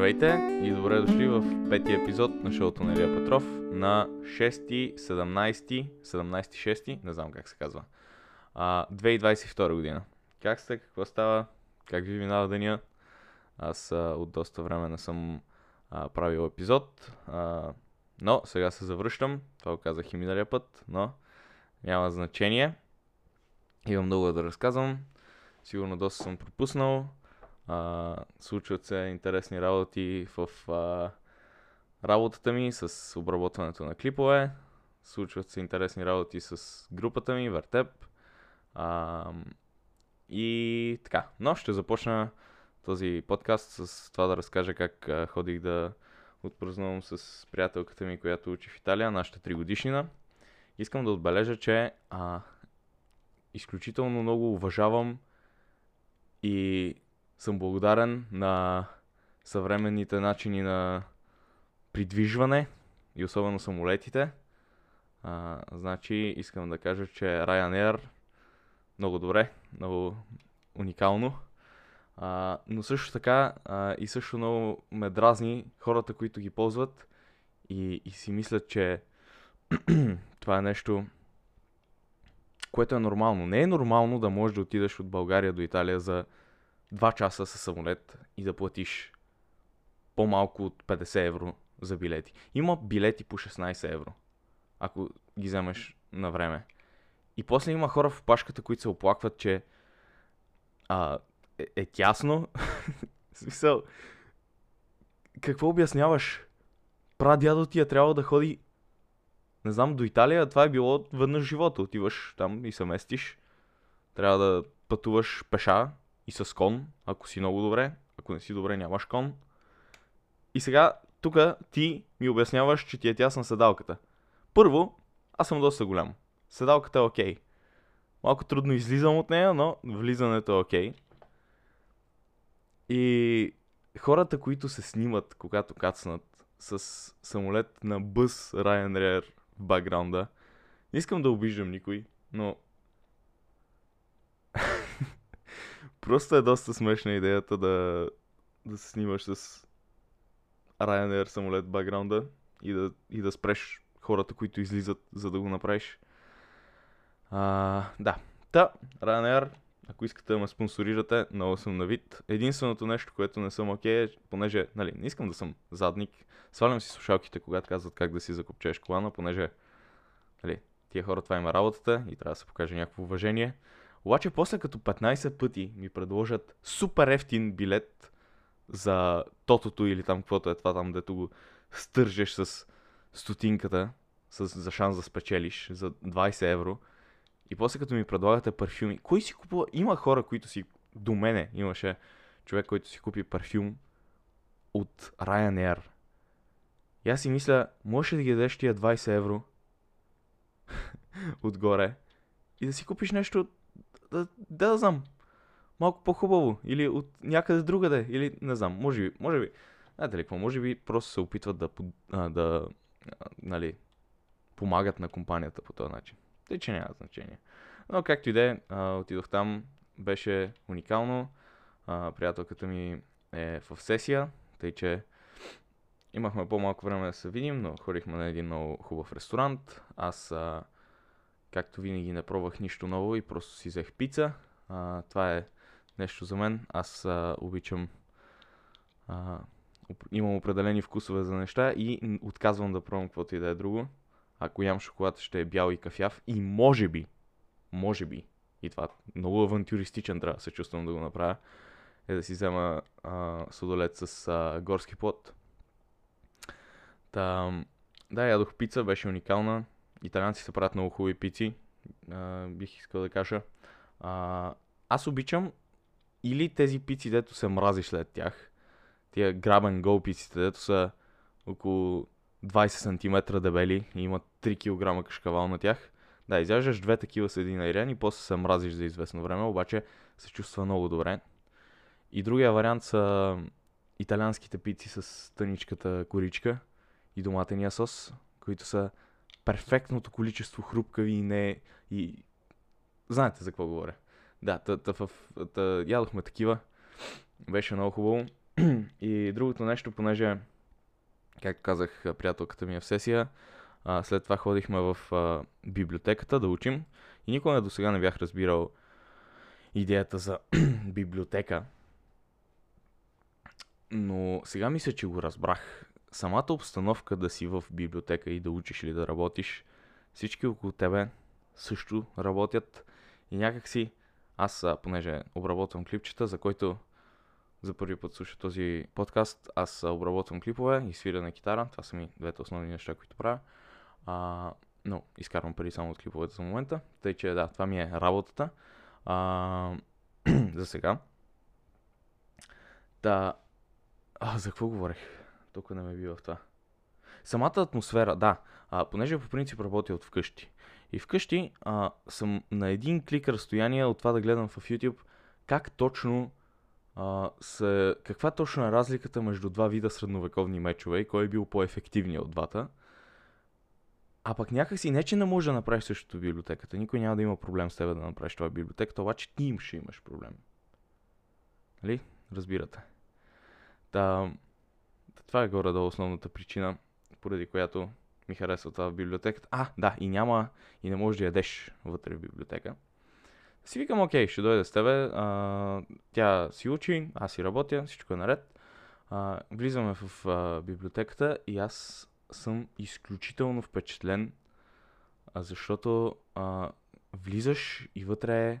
Здравейте и добре дошли в петия епизод на шоуто на Илия Петров на 6, 17, 17, не знам как се казва, а, 2022 година. Как сте, какво става, как ви минава деня? Аз от доста време не съм правил епизод, но сега се завръщам, това казах и миналия път, но няма значение. Имам много да разказвам, сигурно доста съм пропуснал, а, случват се интересни работи в а, работата ми с обработването на клипове. Случват се интересни работи с групата ми, Вертеп. А, и така. Но ще започна този подкаст с това да разкажа как а, ходих да отпразнувам с приятелката ми, която учи в Италия, нашата тригодишнина. Искам да отбележа, че а, изключително много уважавам и съм благодарен на съвременните начини на придвижване и особено самолетите. А, значи искам да кажа, че Ryanair много добре, много уникално. А, но също така а, и също много ме дразни хората, които ги ползват и, и си мислят, че това е нещо, което е нормално. Не е нормално да можеш да отидеш от България до Италия за 2 часа със самолет и да платиш по-малко от 50 евро за билети. Има билети по 16 евро, ако ги вземеш на време. И после има хора в пашката, които се оплакват, че а, е, е тясно. смисъл, какво обясняваш? Прадядо ти е трябвало да ходи, не знам, до Италия. Това е било веднъж живота. Отиваш там и се местиш. Трябва да пътуваш пеша и с кон, ако си много добре. Ако не си добре, нямаш кон. И сега, тук ти ми обясняваш, че ти е тясна седалката. Първо, аз съм доста голям. Седалката е окей. Okay. Малко трудно излизам от нея, но влизането е окей. Okay. И хората, които се снимат, когато кацнат с самолет на бъс Ryanair в бакграунда, не искам да обиждам никой, но Просто е доста смешна идеята да, да се снимаш с Ryanair самолет бакграунда и да, и да спреш хората, които излизат, за да го направиш. А, да. Та, Ryanair, ако искате да ме спонсорирате, много съм на вид. Единственото нещо, което не съм окей, okay, е, понеже, нали, не искам да съм задник, свалям си слушалките, когато казват как да си закопчеш колана, понеже, нали, тия хора това има работата и трябва да се покаже някакво уважение. Обаче после като 15 пъти ми предложат супер ефтин билет за тотото или там каквото е това там, дето го стържеш с стотинката, с, за шанс да спечелиш за 20 евро. И после като ми предлагате парфюми, кой си купува? Има хора, които си, до мене имаше човек, който си купи парфюм от Ryanair. И аз си мисля, можеш ли да ги дадеш тия 20 евро отгоре и да си купиш нещо да, да, знам, малко по-хубаво. Или от някъде другаде. Или не знам, може би, може би. Знаете ли какво, може би просто се опитват да, а, да нали, помагат на компанията по този начин. Тъй, че няма значение. Но както и да е, отидох там, беше уникално. А, приятелката ми е в сесия, тъй че имахме по-малко време да се видим, но ходихме на един много хубав ресторант. Аз а, Както винаги не пробвах нищо ново и просто си взех пица. А, това е нещо за мен. Аз а, обичам... А, имам определени вкусове за неща и отказвам да пробвам каквото и да е друго. Ако ям шоколад, ще е бял и кафяв. И може би, може би, и това много авантюристичен трябва да се чувствам да го направя, е да си взема а, судолет с а, горски плод. Та, да, ядох пица, беше уникална италианците правят много хубави пици, а, бих искал да кажа. А, аз обичам или тези пици, дето се мрази след тях, тия and go пиците, дето са около 20 см дебели и имат 3 кг кашкавал на тях. Да, изяждаш две такива с един айрен и после се мразиш за известно време, обаче се чувства много добре. И другия вариант са италианските пици с тъничката коричка и доматения сос, които са перфектното количество хрупкави и не... И... Знаете за какво говоря. Да, та, та, та, та, ядохме такива. Беше много хубаво. и другото нещо, понеже, както казах, приятелката ми е в сесия, а, след това ходихме в а, библиотеката да учим и никога до сега не бях разбирал идеята за библиотека. Но сега мисля, че го разбрах. Самата обстановка да си в библиотека и да учиш или да работиш, всички около тебе също работят и някакси аз, понеже обработвам клипчета, за който за първи път слуша този подкаст, аз обработвам клипове и свиря на китара. Това са ми двете основни неща, които правя. А, но изкарвам пари само от клиповете за момента. Тъй, че да, това ми е работата. А, за сега. Да. А, за какво говорех? Тук не ме бива в това. Самата атмосфера, да. А, понеже по принцип работя от вкъщи. И вкъщи а, съм на един клик разстояние от това да гледам в YouTube как точно а, се, каква точно е разликата между два вида средновековни мечове и кой е бил по-ефективният от двата. А пък някакси не, че не може да направиш същото библиотеката. Никой няма да има проблем с теб да направиш това в библиотеката, обаче ти им ще имаш проблем. Нали? Разбирате. Та, това е горе-долу основната причина, поради която ми харесва това в библиотеката. А, да, и няма, и не можеш да ядеш вътре в библиотека. Си викам, окей, ще дойде с тебе. А, тя си учи, аз си работя, всичко е наред. А, влизаме в а, библиотеката и аз съм изключително впечатлен, защото а, влизаш и вътре е,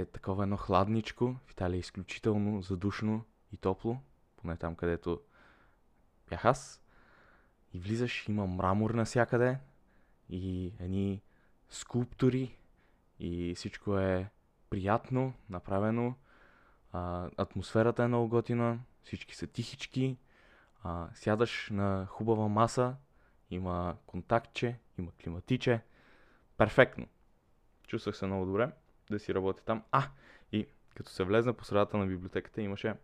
е такова едно хладничко. В Италия е изключително задушно и топло, поне там където бях аз. И влизаш, има мрамор навсякъде и едни скулптури и всичко е приятно, направено. А, атмосферата е много готина, всички са тихички, а, сядаш на хубава маса, има контактче, има климатиче. Перфектно. Чувствах се много добре да си работя там. А, и като се влезна по средата на библиотеката, имаше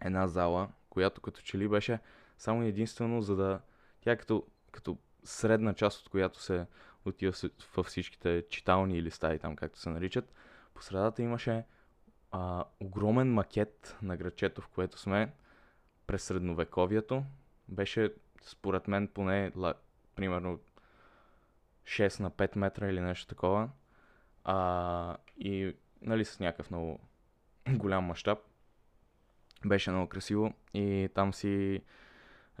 една зала, която като че ли беше само единствено за да... Тя е като, като средна част, от която се отива във всичките читални или стаи, там както се наричат. По средата имаше а, огромен макет на градчето, в което сме през средновековието. Беше, според мен, поне ла, примерно 6 на 5 метра или нещо такова. А, и нали, с някакъв много голям мащаб. Беше много красиво и там си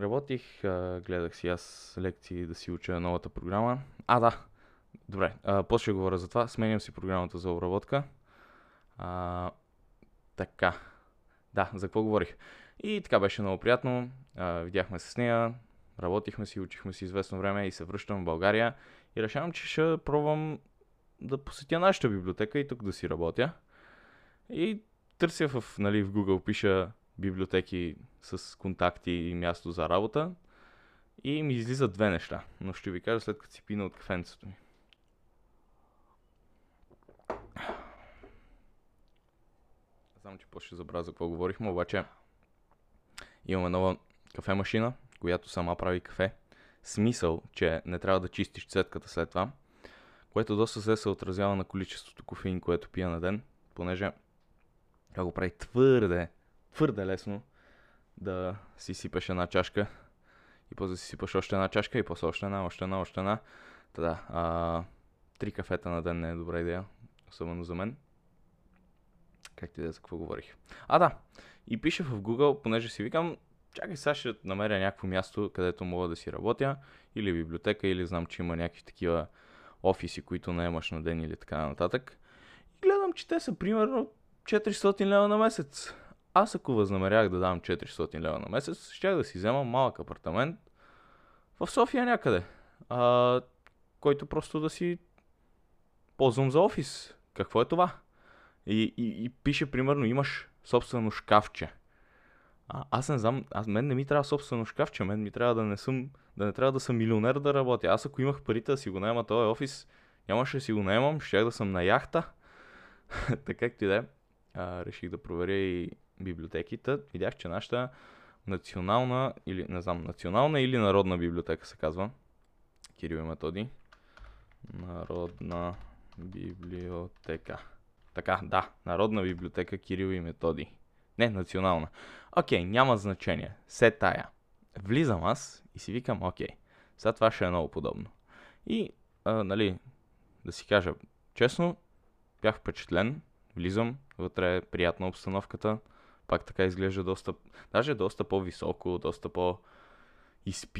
работих, гледах си аз лекции да си уча новата програма. А, да, добре, а, после говоря за това. Сменям си програмата за обработка. А, така, да, за какво говорих? И така беше много приятно. А, видяхме се с нея, работихме си, учихме си известно време и се връщам в България. И решавам, че ще пробвам да посетя нашата библиотека и тук да си работя. И търся в, нали, в Google, пиша библиотеки с контакти и място за работа. И ми излизат две неща, но ще ви кажа след като си пина от кафенцето ми. Знам, че после ще забравя за какво говорихме, обаче имаме нова кафе машина, която сама прави кафе. Смисъл, че не трябва да чистиш цетката след това, което доста се се отразява на количеството кофеин, което пия на ден, понеже тя го прави твърде, твърде лесно да си сипеш една чашка и после си сипаш още една чашка и после още една, още една, още една. Та да, а, три кафета на ден не е добра идея, особено за мен. Как ти да за какво говорих? А, да. И пише в Google, понеже си викам, чакай сега ще намеря някакво място, където мога да си работя, или библиотека, или знам, че има някакви такива офиси, които наемаш на ден или така нататък. И гледам, че те са примерно 400 лева на месец. Аз ако възнамерях да дам 400 лева на месец, ще да си взема малък апартамент в София някъде, а, който просто да си ползвам за офис. Какво е това? И, и, и пише, примерно, имаш собствено шкафче. А, аз не знам, аз, мен не ми трябва собствено шкафче, мен ми трябва да не съм, да не трябва да съм милионер да работя. Аз ако имах парите да си го наема този офис, нямаше да си го наемам, ще да съм на яхта. така както и да е, реших да проверя и библиотеките. Видях, че нашата национална, или не знам, национална или народна библиотека се казва. Кирил и Методи. Народна библиотека. Така, да, Народна библиотека Кирил и Методи. Не, национална. Окей, няма значение. Се тая. Влизам аз и си викам, окей, сега това ще е много подобно. И, а, нали, да си кажа честно, бях впечатлен, влизам, вътре е приятна обстановката, пак така изглежда доста, даже доста по-високо, доста по-изпипано,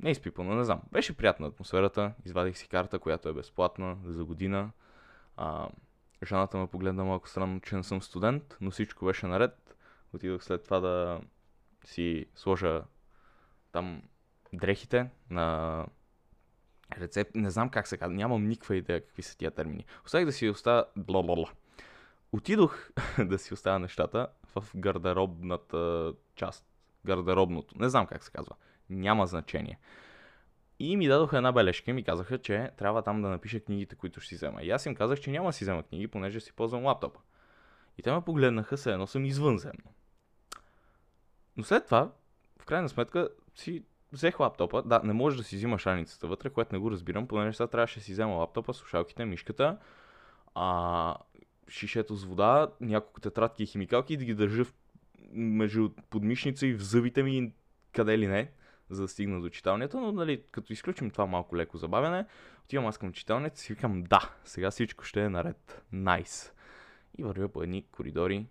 не изпипано, не знам. Беше приятна атмосферата, извадих си карта, която е безплатна за година. А, жената ме погледна малко странно, че не съм студент, но всичко беше наред. Отидох след това да си сложа там дрехите на рецепт, не знам как се казва, нямам никаква идея какви са тия термини. Оставих да си оставя бла-бла-бла. Отидох да си оставя нещата в гардеробната част. Гардеробното. Не знам как се казва. Няма значение. И ми дадоха една бележка и ми казаха, че трябва там да напиша книгите, които ще си взема. И аз им казах, че няма да си взема книги, понеже си ползвам лаптопа. И те ме погледнаха, се едно съм извънземно. Но след това, в крайна сметка, си взех лаптопа. Да, не можеш да си взимаш раницата вътре, което не го разбирам, понеже сега трябваше да си взема лаптопа, слушалките, мишката, а, шишето с вода, няколко тетрадки и химикалки и да ги държа в, между подмишница и в зъбите ми, къде ли не, за да стигна до читалнята, но нали, като изключим това малко леко забавяне, отивам аз към читалнята и си викам, да, сега всичко ще е наред. Найс. Nice. И вървя по едни коридори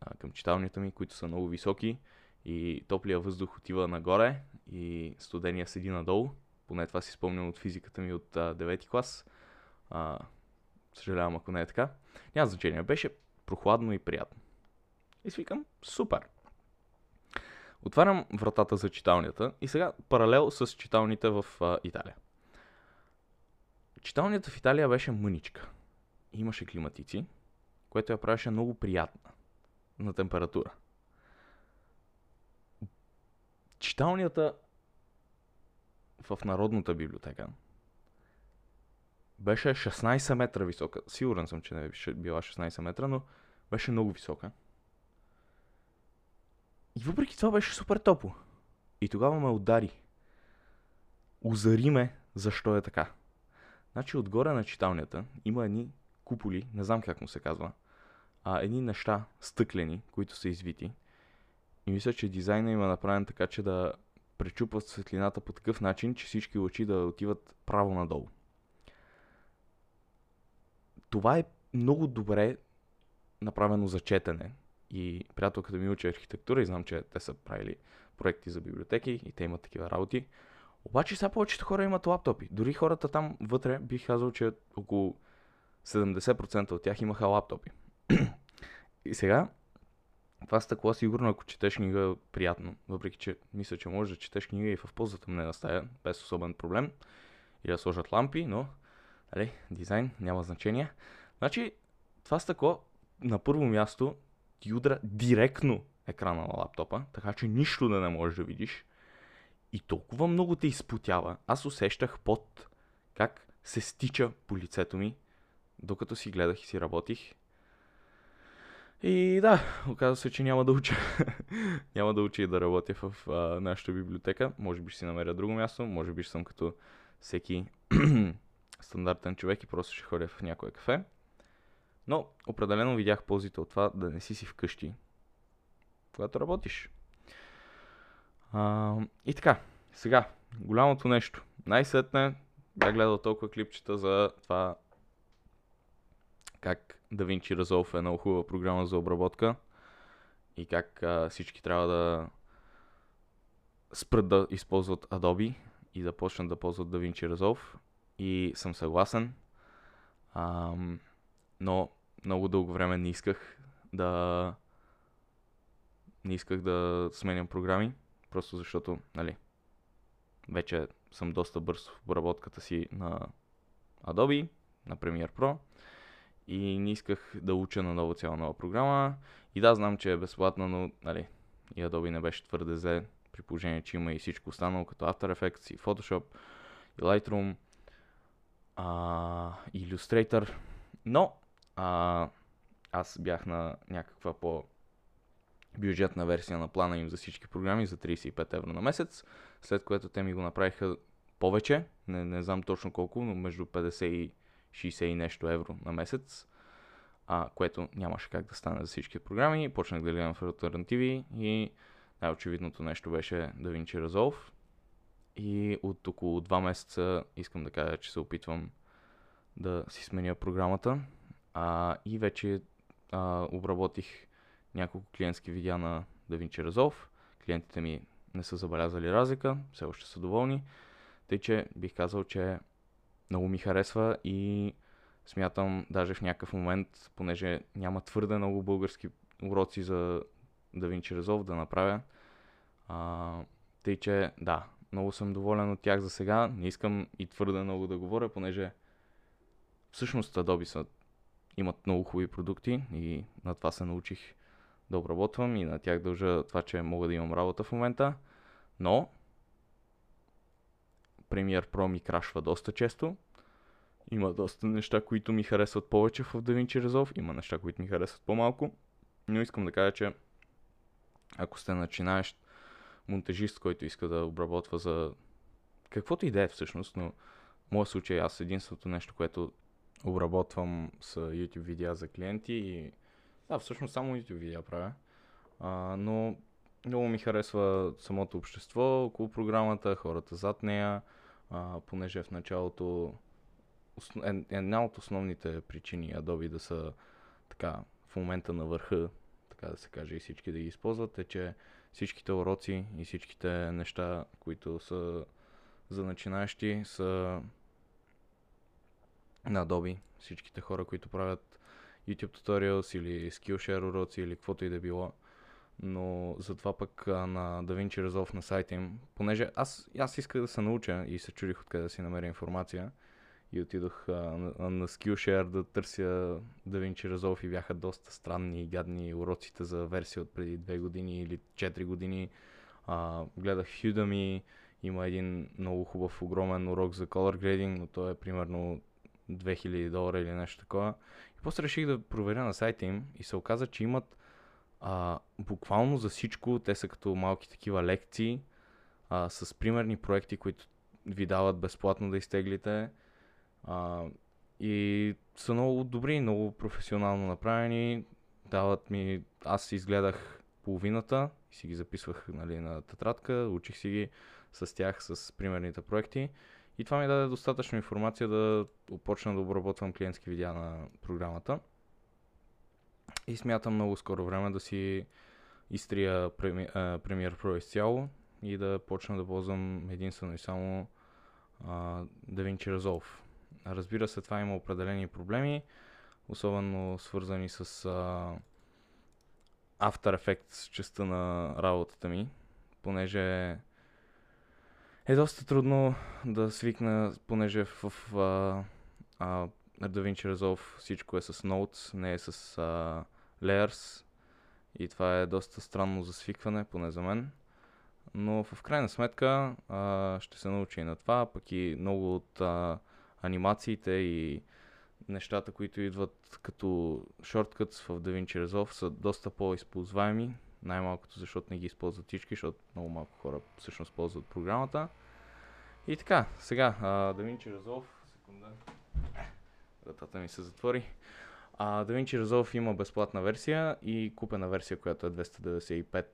а, към читалнята ми, които са много високи и топлия въздух отива нагоре и студения седи надолу. Поне това си спомням от физиката ми от а, 9 клас. А, съжалявам ако не е така. Няма значение. Беше прохладно и приятно. И свикам, супер. Отварям вратата за читалнята и сега паралел с читалните в а, Италия. Читалнята в Италия беше мъничка. Имаше климатици, което я правеше много приятна на температура. Читалнията в Народната библиотека беше 16 метра висока. Сигурен съм, че не е била 16 метра, но беше много висока. И въпреки това беше супер топло. И тогава ме удари. Озари ме защо е така. Значи отгоре на читалнята има едни куполи, не знам как му се казва, а едни неща стъклени, които са извити. И мисля, че дизайна има направен така, че да пречупват светлината по такъв начин, че всички лъчи да отиват право надолу. Това е много добре направено за четене. И приятелката ми учи архитектура и знам, че те са правили проекти за библиотеки и те имат такива работи. Обаче сега повечето хора имат лаптопи. Дори хората там вътре бих казал, че около 70% от тях имаха лаптопи. и сега това стъкло сигурно, ако четеш книга, е приятно. Въпреки, че мисля, че можеш да четеш книга и в по-затъмнена стая, без особен проблем. И да сложат лампи, но нали, дизайн няма значение. Значи, това стъкло на първо място ти удра директно екрана на лаптопа, така че нищо да не можеш да видиш. И толкова много те изпотява. Аз усещах под как се стича по лицето ми, докато си гледах и си работих. И да, оказва се, че няма да уча. няма да уча и да работя в а, нашата библиотека. Може би ще си намеря друго място, може би ще съм като всеки стандартен човек и просто ще ходя в някое кафе. Но определено видях ползите от това да не си си вкъщи, когато работиш. А, и така, сега, голямото нещо. Най-сетне бях гледал толкова клипчета за това как DaVinci Resolve е много хубава програма за обработка и как а, всички трябва да спрат да използват Adobe и да почнат да ползват DaVinci Resolve. И съм съгласен. Ам, но много дълго време не исках да не исках да сменям програми, просто защото, нали, вече съм доста бърз в обработката си на Adobe, на Premiere Pro и не исках да уча на нова цяла нова програма. И да, знам, че е безплатна, но, нали, и Adobe не беше твърде зле, при положение, че има и всичко останало, като After Effects и Photoshop и Lightroom, а, Illustrator, но а, аз бях на някаква по бюджетна версия на плана им за всички програми за 35 евро на месец, след което те ми го направиха повече, не, не знам точно колко, но между 50 и 60 и нещо евро на месец. а, което нямаше как да стане за всички програми. Почнах да гледам в альтернативи и най-очевидното нещо беше DaVinci Resolve. И от около 2 месеца искам да кажа, че се опитвам да си сменя програмата. А, и вече а, обработих няколко клиентски видеа на DaVinci Resolve. Клиентите ми не са забелязали разлика, все още са доволни. Тъй, че бих казал, че много ми харесва и смятам даже в някакъв момент, понеже няма твърде много български уроци за DaVinci Resolve да направя. А, тъй, че да, много съм доволен от тях за сега. Не искам и твърде много да говоря, понеже всъщност Adobe са, имат много хубави продукти и на това се научих да обработвам и на тях дължа това, че мога да имам работа в момента. Но Premiere Pro ми крашва доста често. Има доста неща, които ми харесват повече в DaVinci Resolve. Има неща, които ми харесват по-малко. Но искам да кажа, че ако сте начинаещ монтажист, който иска да обработва за каквото и да е всъщност, но в моят случай аз единственото нещо, което обработвам с YouTube видеа за клиенти и да, всъщност само YouTube видеа правя. А, но много ми харесва самото общество около програмата, хората зад нея, а, понеже в началото е, една от основните причини Adobe да са така в момента на върха, така да се каже, и всички да ги използват, е, че всичките уроци и всичките неща, които са за начинаещи, са на Adobe. Всичките хора, които правят YouTube tutorials или Skillshare уроци или каквото и да било. Но затова пък на DaVinci Resolve на сайта им, понеже аз, аз исках да се науча и се чудих откъде да си намеря информация и отидох а, на, на Skillshare да търся DaVinci Resolve и бяха доста странни и гадни уроците за версия от преди 2 години или 4 години. А, гледах Udemy, има един много хубав, огромен урок за color grading, но той е примерно 2000 долара или нещо такова. И после реших да проверя на сайта им и се оказа, че имат а, буквално за всичко, те са като малки такива лекции а, с примерни проекти, които ви дават безплатно да изтеглите. А, и са много добри, много професионално направени. Дават ми, аз изгледах половината и си ги записвах нали, на тетрадка, учих си ги с тях, с примерните проекти. И това ми даде достатъчно информация да почна да обработвам клиентски видеа на програмата. И смятам много скоро време да си изтрия Premiere Pro изцяло и да почна да ползвам единствено и само DaVinci Resolve. Разбира се, това има определени проблеми, особено свързани с uh, After Effects частта на работата ми, понеже е доста трудно да свикна, понеже в, в а, а, DaVinci Resolve всичко е с Notes, не е с а, Layers и това е доста странно за свикване, поне за мен. Но в крайна сметка а, ще се научи и на това, пък и много от а, анимациите и нещата, които идват като shortcuts в DaVinci Resolve са доста по-използваеми, най-малкото защото не ги използват всички, защото много малко хора всъщност ползват програмата. И така, сега, uh, DaVinci Resolve, секунда, вратата ми се затвори. Uh, DaVinci Resolve има безплатна версия и купена версия, която е 295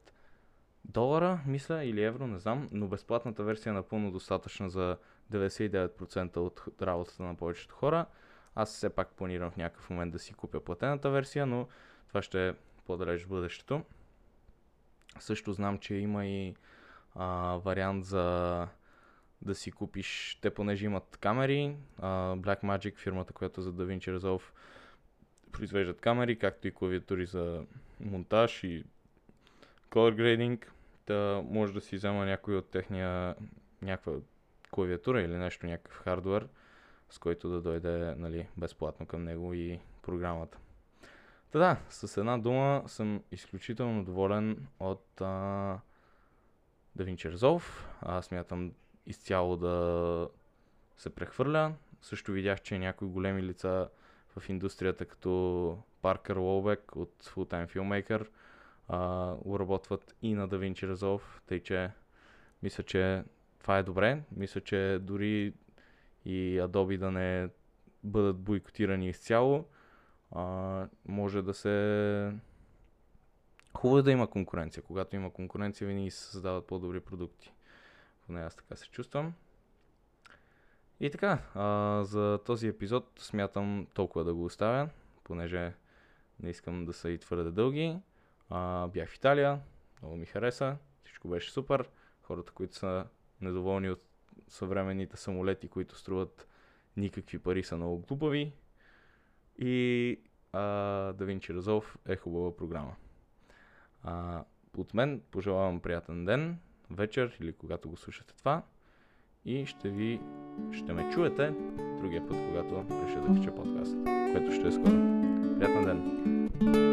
долара, мисля, или евро, не знам, но безплатната версия е напълно достатъчна за 99% от работата на повечето хора. Аз все пак планирам в някакъв момент да си купя платената версия, но това ще е по-далеч в бъдещето. Също знам, че има и а, вариант за да си купиш, те понеже имат камери, а, Blackmagic, фирмата, която за DaVinci Resolve произвеждат камери, както и клавиатури за монтаж и color grading, да може да си взема някой от техния някаква клавиатура или нещо, някакъв хардвер, с който да дойде нали, безплатно към него и програмата. Та да, с една дума съм изключително доволен от а, DaVinci. Аз смятам изцяло да се прехвърля. Също видях, че някои големи лица в индустрията, като Паркър Лоубек от Fulltime Filmmaker, а, уработват и на DaVinci Resolve, тъй че мисля, че това е добре. Мисля, че дори и Adobe да не бъдат бойкотирани изцяло, а, може да се... Хубаво е да има конкуренция. Когато има конкуренция, винаги се създават по-добри продукти. Поне аз така се чувствам. И така, а, за този епизод смятам толкова да го оставя, понеже не искам да са и твърде дълги. А, бях в Италия, много ми хареса, всичко беше супер. Хората, които са недоволни от съвременните самолети, които струват никакви пари, са много глупави. И а, Винчи Резолв е хубава програма. А, от мен пожелавам приятен ден, вечер или когато го слушате това. И ще ви, ще ме чуете другия път, когато реша да кача подкаст, което ще е скоро. Приятен ден!